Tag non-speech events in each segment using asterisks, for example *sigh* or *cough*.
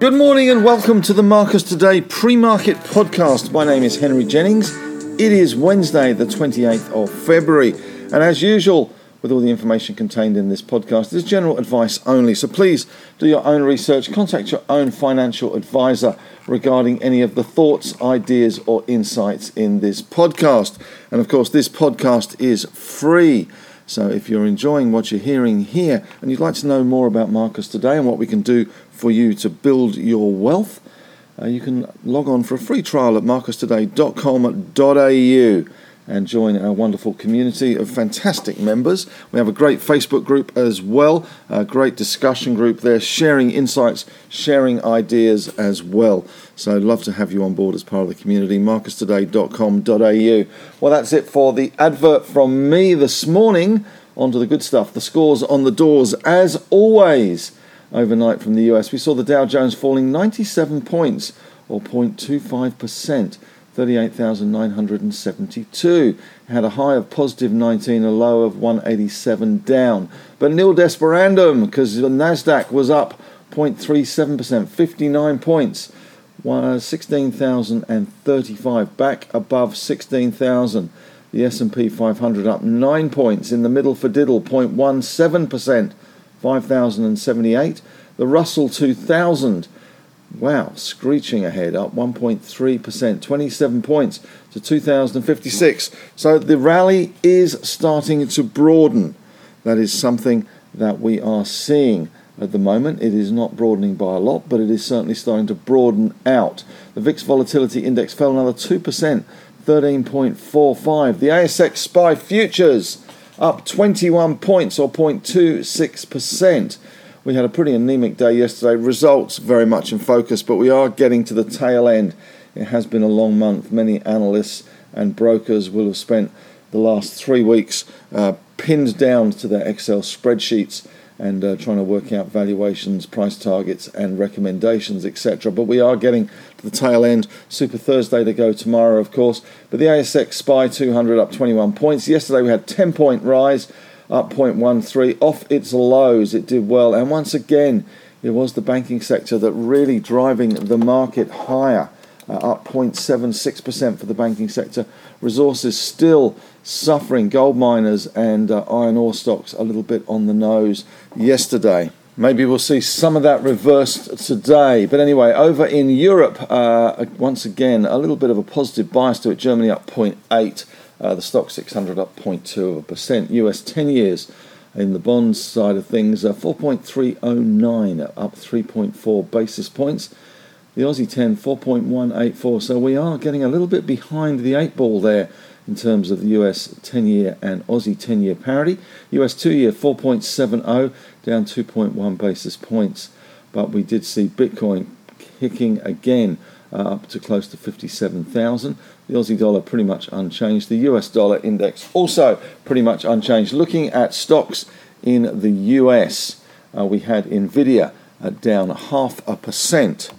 Good morning and welcome to the Marcus Today pre market podcast. My name is Henry Jennings. It is Wednesday, the 28th of February, and as usual, with all the information contained in this podcast, is general advice only. So please do your own research, contact your own financial advisor regarding any of the thoughts, ideas, or insights in this podcast. And of course, this podcast is free. So if you're enjoying what you're hearing here and you'd like to know more about Marcus today and what we can do for you to build your wealth, uh, you can log on for a free trial at marcustoday.com.au and join our wonderful community of fantastic members. We have a great Facebook group as well, a great discussion group there, sharing insights, sharing ideas as well. So I'd love to have you on board as part of the community. marcustoday.com.au. Well, that's it for the advert from me this morning. On to the good stuff. The scores on the doors, as always, overnight from the US. We saw the Dow Jones falling 97 points, or 0.25%. 38,972. Had a high of positive 19, a low of 187 down. But nil desperandum because the Nasdaq was up 0.37%, 59 points. Uh, 16,035 back above 16,000. The S&P 500 up 9 points in the middle for diddle 0.17%, 5,078. The Russell 2000 Wow, screeching ahead, up 1.3%, 27 points to 2,056. So the rally is starting to broaden. That is something that we are seeing at the moment. It is not broadening by a lot, but it is certainly starting to broaden out. The VIX Volatility Index fell another 2%, 13.45. The ASX SPI Futures up 21 points or 0.26%. We had a pretty anemic day yesterday. Results very much in focus, but we are getting to the tail end. It has been a long month. Many analysts and brokers will have spent the last three weeks uh, pinned down to their Excel spreadsheets and uh, trying to work out valuations, price targets, and recommendations, etc. But we are getting to the tail end. Super Thursday to go tomorrow, of course. But the ASX SPI 200 up 21 points. Yesterday we had 10 point rise up 0.13 off its lows. It did well, and once again, it was the banking sector that really driving the market higher. Uh, up 0.76% for the banking sector. Resources still suffering. Gold miners and uh, iron ore stocks a little bit on the nose yesterday. Maybe we'll see some of that reversed today. But anyway, over in Europe, uh, once again, a little bit of a positive bias to it. Germany up 0.8. Uh, the Stoxx 600 up 0.2%. US 10 years in the bonds side of things, uh, 4.309 up 3.4 basis points. The Aussie 10 4.184. So we are getting a little bit behind the eight ball there in terms of the US 10 year and Aussie 10 year parity. US 2 year 4.70 down 2.1 basis points. But we did see Bitcoin kicking again uh, up to close to 57,000. The Aussie dollar pretty much unchanged. The US dollar index also pretty much unchanged. Looking at stocks in the US, uh, we had Nvidia uh, down half a percent.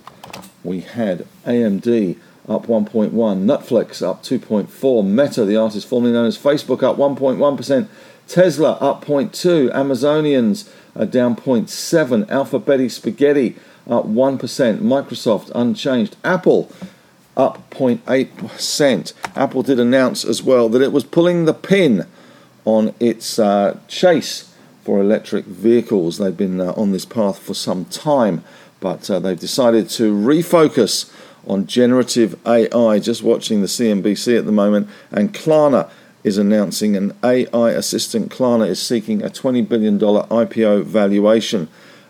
We had AMD up 1.1, Netflix up 2.4, Meta, the artist formerly known as Facebook, up 1.1%, Tesla up 0.2, Amazonians uh, down 0.7, Alphabeti Spaghetti up 1%, Microsoft unchanged, Apple up 0.8%. Apple did announce as well that it was pulling the pin on its uh, chase for electric vehicles. They've been uh, on this path for some time, but uh, they've decided to refocus on generative AI. Just watching the CNBC at the moment, and Klarna is announcing an AI assistant. Klarna is seeking a $20 billion IPO valuation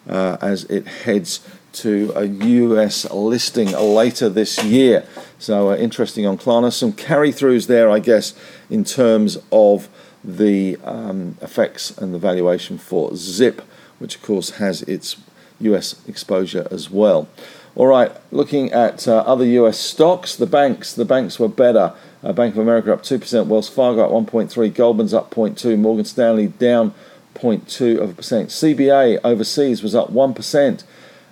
uh, as it heads to a US listing later this year. So uh, interesting on Klarna. Some carry throughs there, I guess, in terms of the um, effects and the valuation for Zip, which of course has its US exposure as well. All right, looking at uh, other US stocks, the banks, the banks were better. Uh, Bank of America up 2%, Wells Fargo up 1.3, Goldman's up 0.2, Morgan Stanley down 0.2 of a percent. CBA overseas was up 1%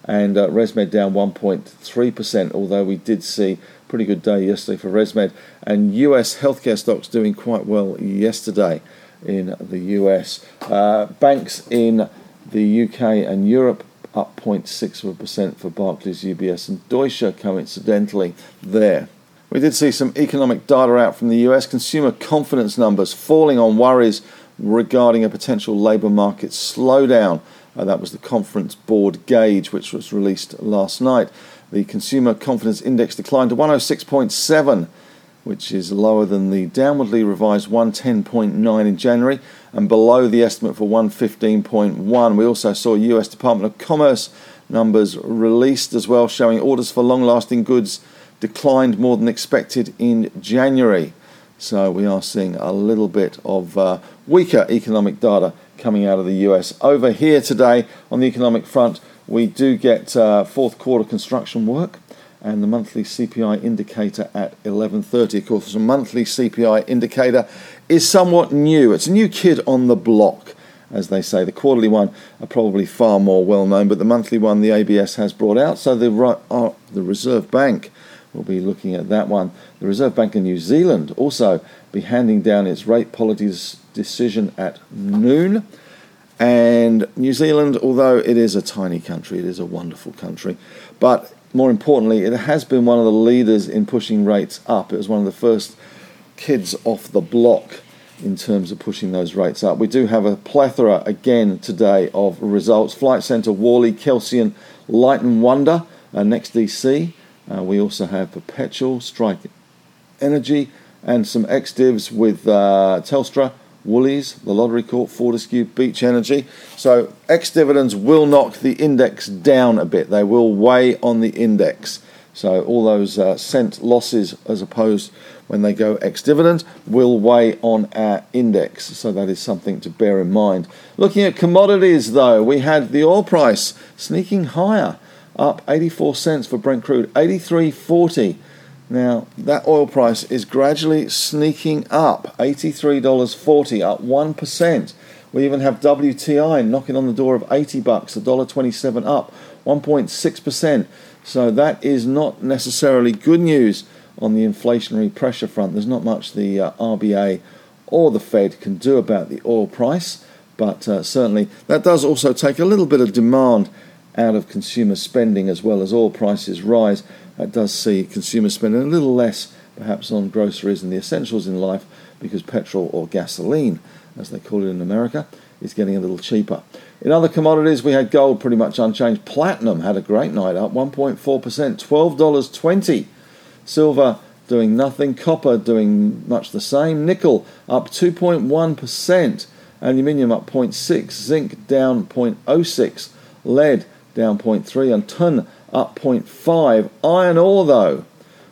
and uh, ResMed down 1.3%, although we did see a pretty good day yesterday for ResMed. And US healthcare stocks doing quite well yesterday in the US. Uh, banks in The UK and Europe up 0.6% for Barclays, UBS, and Deutsche coincidentally there. We did see some economic data out from the US, consumer confidence numbers falling on worries regarding a potential labour market slowdown. Uh, that was the conference board gauge, which was released last night. The consumer confidence index declined to 106.7, which is lower than the downwardly revised 110.9 in January and below the estimate for 115.1. We also saw US Department of Commerce numbers released as well, showing orders for long lasting goods declined more than expected in January. So we are seeing a little bit of uh, weaker economic data coming out of the US. Over here today on the economic front, we do get uh, fourth quarter construction work and the monthly CPI indicator at 11:30. Of course, the monthly CPI indicator is somewhat new. It's a new kid on the block, as they say. The quarterly one are probably far more well known, but the monthly one the ABS has brought out. So the uh, the Reserve Bank will be looking at that one. The Reserve Bank of New Zealand also be handing down its rate policy decision at noon. And New Zealand, although it is a tiny country, it is a wonderful country, but more importantly, it has been one of the leaders in pushing rates up. It was one of the first kids off the block in terms of pushing those rates up. We do have a plethora again today of results. Flight Centre, Worley, Kelsian, Light and Wonder, uh, NextDC. Uh, we also have Perpetual, Strike Energy, and some ex divs with uh, Telstra, Woolies, the Lottery Corp, Fortescue, Beach Energy. So ex dividends will knock the index down a bit. They will weigh on the index. So all those uh, cent losses, as opposed when they go ex dividend, will weigh on our index. So that is something to bear in mind. Looking at commodities, though, we had the oil price sneaking higher, up 84 cents for Brent crude, 83.40 now, that oil price is gradually sneaking up $83.40, up 1%. We even have WTI knocking on the door of 80 bucks, $1.27 up, 1.6%. So that is not necessarily good news on the inflationary pressure front. There's not much the uh, RBA or the Fed can do about the oil price, but uh, certainly that does also take a little bit of demand out of consumer spending as well as oil prices rise. That does see consumers spending a little less perhaps on groceries and the essentials in life because petrol or gasoline, as they call it in America, is getting a little cheaper. In other commodities, we had gold pretty much unchanged. Platinum had a great night up 1.4%, $12.20. Silver doing nothing. Copper doing much the same. Nickel up 2.1%. Aluminium up 0.6. Zinc down 0.06. Lead down 0.3 and tin up 0.5. Iron ore, though,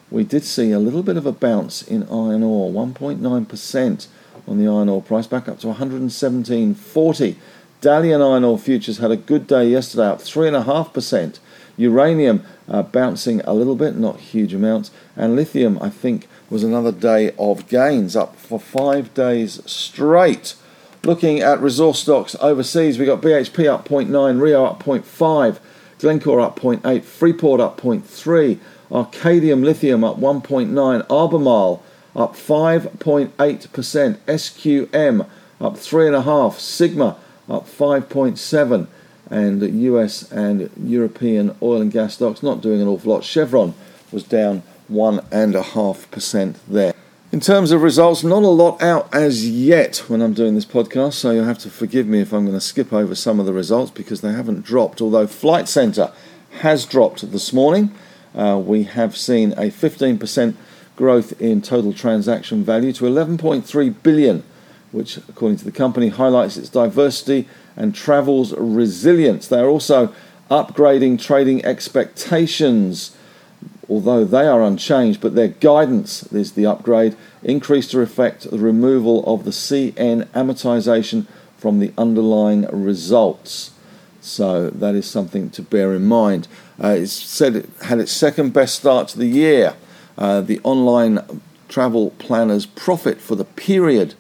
we did see a little bit of a bounce in iron ore, 1.9% on the iron ore price, back up to 117.40. Dalian iron ore futures had a good day yesterday, up 3.5%. Uranium uh, bouncing a little bit, not huge amounts. And lithium, I think, was another day of gains, up for five days straight. Looking at resource stocks overseas, we got BHP up 0.9, Rio up 0.5, Glencore up 0.8, Freeport up 0.3, Arcadium Lithium up 1.9, Albemarle up 5.8%, SQM up 3.5%, Sigma up 5.7%, and US and European oil and gas stocks not doing an awful lot. Chevron was down 1.5% there. In terms of results, not a lot out as yet when I'm doing this podcast, so you'll have to forgive me if I'm going to skip over some of the results because they haven't dropped. Although Flight Centre has dropped this morning, uh, we have seen a 15% growth in total transaction value to 11.3 billion, which, according to the company, highlights its diversity and travel's resilience. They are also upgrading trading expectations although they are unchanged, but their guidance is the upgrade, increased to reflect the removal of the CN amortization from the underlying results. So that is something to bear in mind. Uh, it's said it had its second best start to the year. Uh, the online travel planners' profit for the period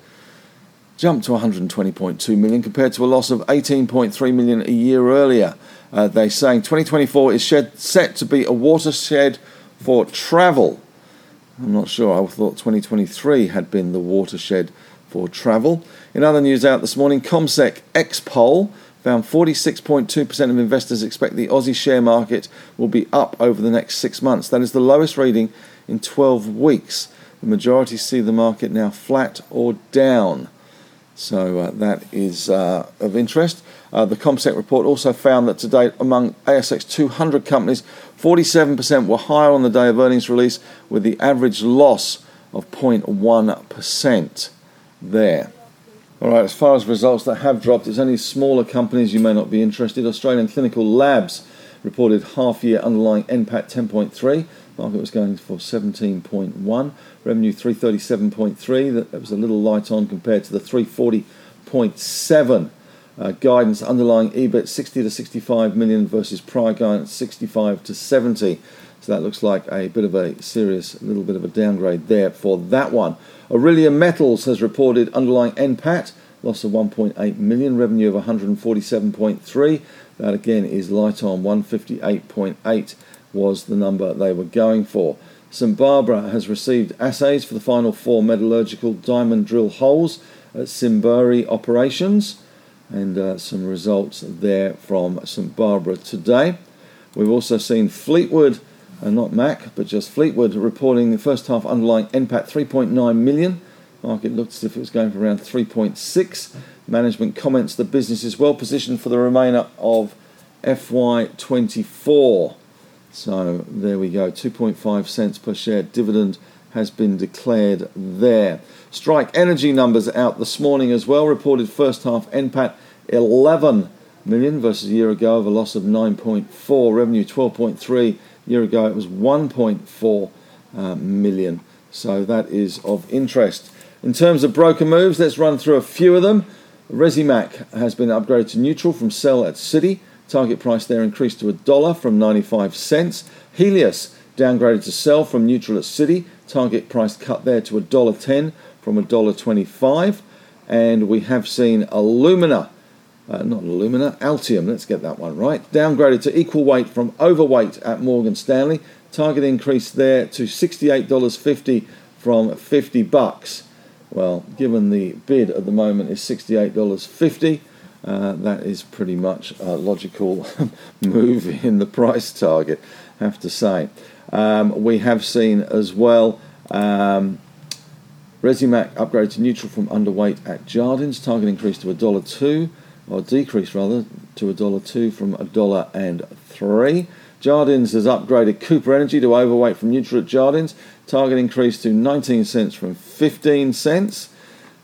jumped to 120.2 million compared to a loss of 18.3 million a year earlier. Uh, they're saying 2024 is shed, set to be a watershed for travel. I'm not sure, I thought 2023 had been the watershed for travel. In other news out this morning, CommSec X poll found 46.2% of investors expect the Aussie share market will be up over the next six months. That is the lowest reading in 12 weeks. The majority see the market now flat or down. So uh, that is uh, of interest. Uh, the CommSec report also found that to date, among ASX 200 companies, 47% were higher on the day of earnings release, with the average loss of 0.1% there. All right, as far as results that have dropped, it's only smaller companies you may not be interested. Australian Clinical Labs reported half year underlying NPAT 10.3. Market was going for 17.1. Revenue 337.3. That was a little light on compared to the 340.7. Uh, guidance underlying EBIT 60 to 65 million versus prior guidance 65 to 70. So that looks like a bit of a serious, little bit of a downgrade there for that one. Aurelia Metals has reported underlying NPAT loss of 1.8 million, revenue of 147.3. That again is light on 158.8 was the number they were going for. St Barbara has received assays for the final four metallurgical diamond drill holes at Simberi operations, and uh, some results there from St Barbara today. We've also seen Fleetwood uh, not Mac, but just Fleetwood, reporting the first half underlying NPAT 3.9 million. Market looked as if it was going for around 3.6. Management comments the business is well positioned for the remainder of FY24. So there we go, 2.5 cents per share dividend has been declared there. Strike Energy numbers out this morning as well. Reported first half NPAT 11 million versus a year ago of a loss of 9.4. Revenue 12.3 year ago it was 1.4 uh, million. So that is of interest. In terms of broker moves, let's run through a few of them. Resimac has been upgraded to neutral from sell at Citi. Target price there increased to a dollar from 95 cents. Healius downgraded to sell from neutral at Citi. Target price cut there to a dollar 10 from a dollar 25. And we have seen Alumina uh, not Illumina, Altium, let's get that one right, downgraded to equal weight from overweight at Morgan Stanley. Target increase there to $68.50 from 50 bucks. Well, given the bid at the moment is $68.50, uh, that is pretty much a logical *laughs* move in the price target, have to say. Um, we have seen as well um, Resimac upgraded to neutral from underweight at Jardens, target increase to $1.02 or decreased rather, to a dollar two from a dollar and three. Jardens has upgraded Cooper Energy to overweight from neutral at Jardens. Target increased to 19 cents from 15 cents.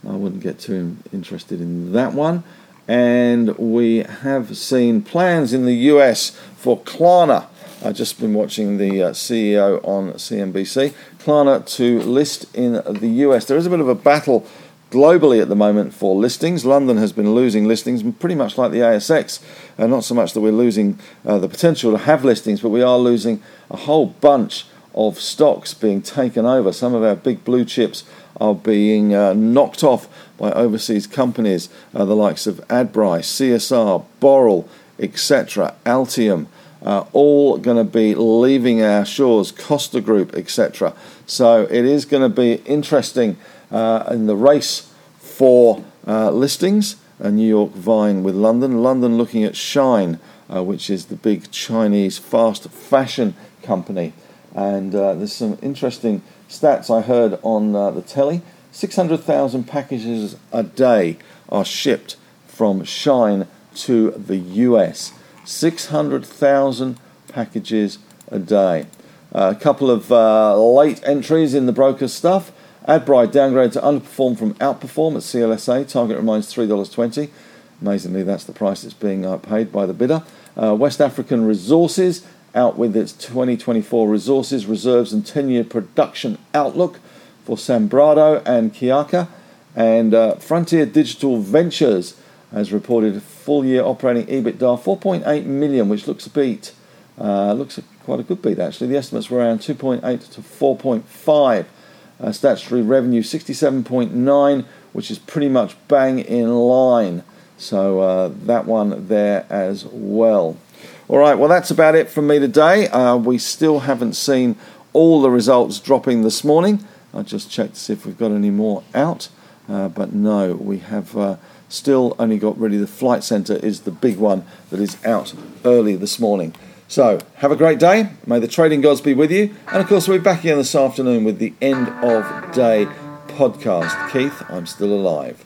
I wouldn't get too interested in that one. And we have seen plans in the US for Klarna. I've just been watching the uh, CEO on CNBC. Klarna to list in the US. There is a bit of a battle globally at the moment for listings. London has been losing listings pretty much like the ASX. Uh, not so much that we're losing uh, the potential to have listings, but we are losing a whole bunch of stocks being taken over. Some of our big blue chips are being uh, knocked off by overseas companies, uh, the likes of Adbri, CSR, Boral, etc., Altium. Uh, all going to be leaving our shores, Costa Group, etc. So it is going to be interesting uh, in the race for uh, listings. Uh, New York vying with London. London looking at Shein, uh, which is the big Chinese fast fashion company. And uh, there's some interesting stats I heard on the telly. 600,000 packages a day are shipped from Shein to the US. 600,000 packages a day. a couple of late entries in the broker stuff. Adbri downgrade to underperform from outperform at CLSA. Target remains $3.20. Amazingly, that's the price that's being uh, paid by the bidder. Uh, West African Resources out with its 2024 resources, reserves, and 10 year production outlook for Sanbrado and Kiaka. And uh, Frontier Digital Ventures has reported full year operating EBITDA 4.8 million, which looks a beat. Uh, looks quite a good beat actually. The estimates were around 2.8 to 4.5. Uh, statutory revenue 67.9, which is pretty much bang in line. So uh, that one there as well. All right, well, that's about it from me today. Uh, we still haven't seen all the results dropping this morning. I just checked to see if we've got any more out, uh, but no, we have uh, Still only got really the Flight Centre is the big one that is out early this morning. So have a great day. May the trading gods be with you. And of course, we'll be back again this afternoon with the end of day podcast. Keith, I'm still alive.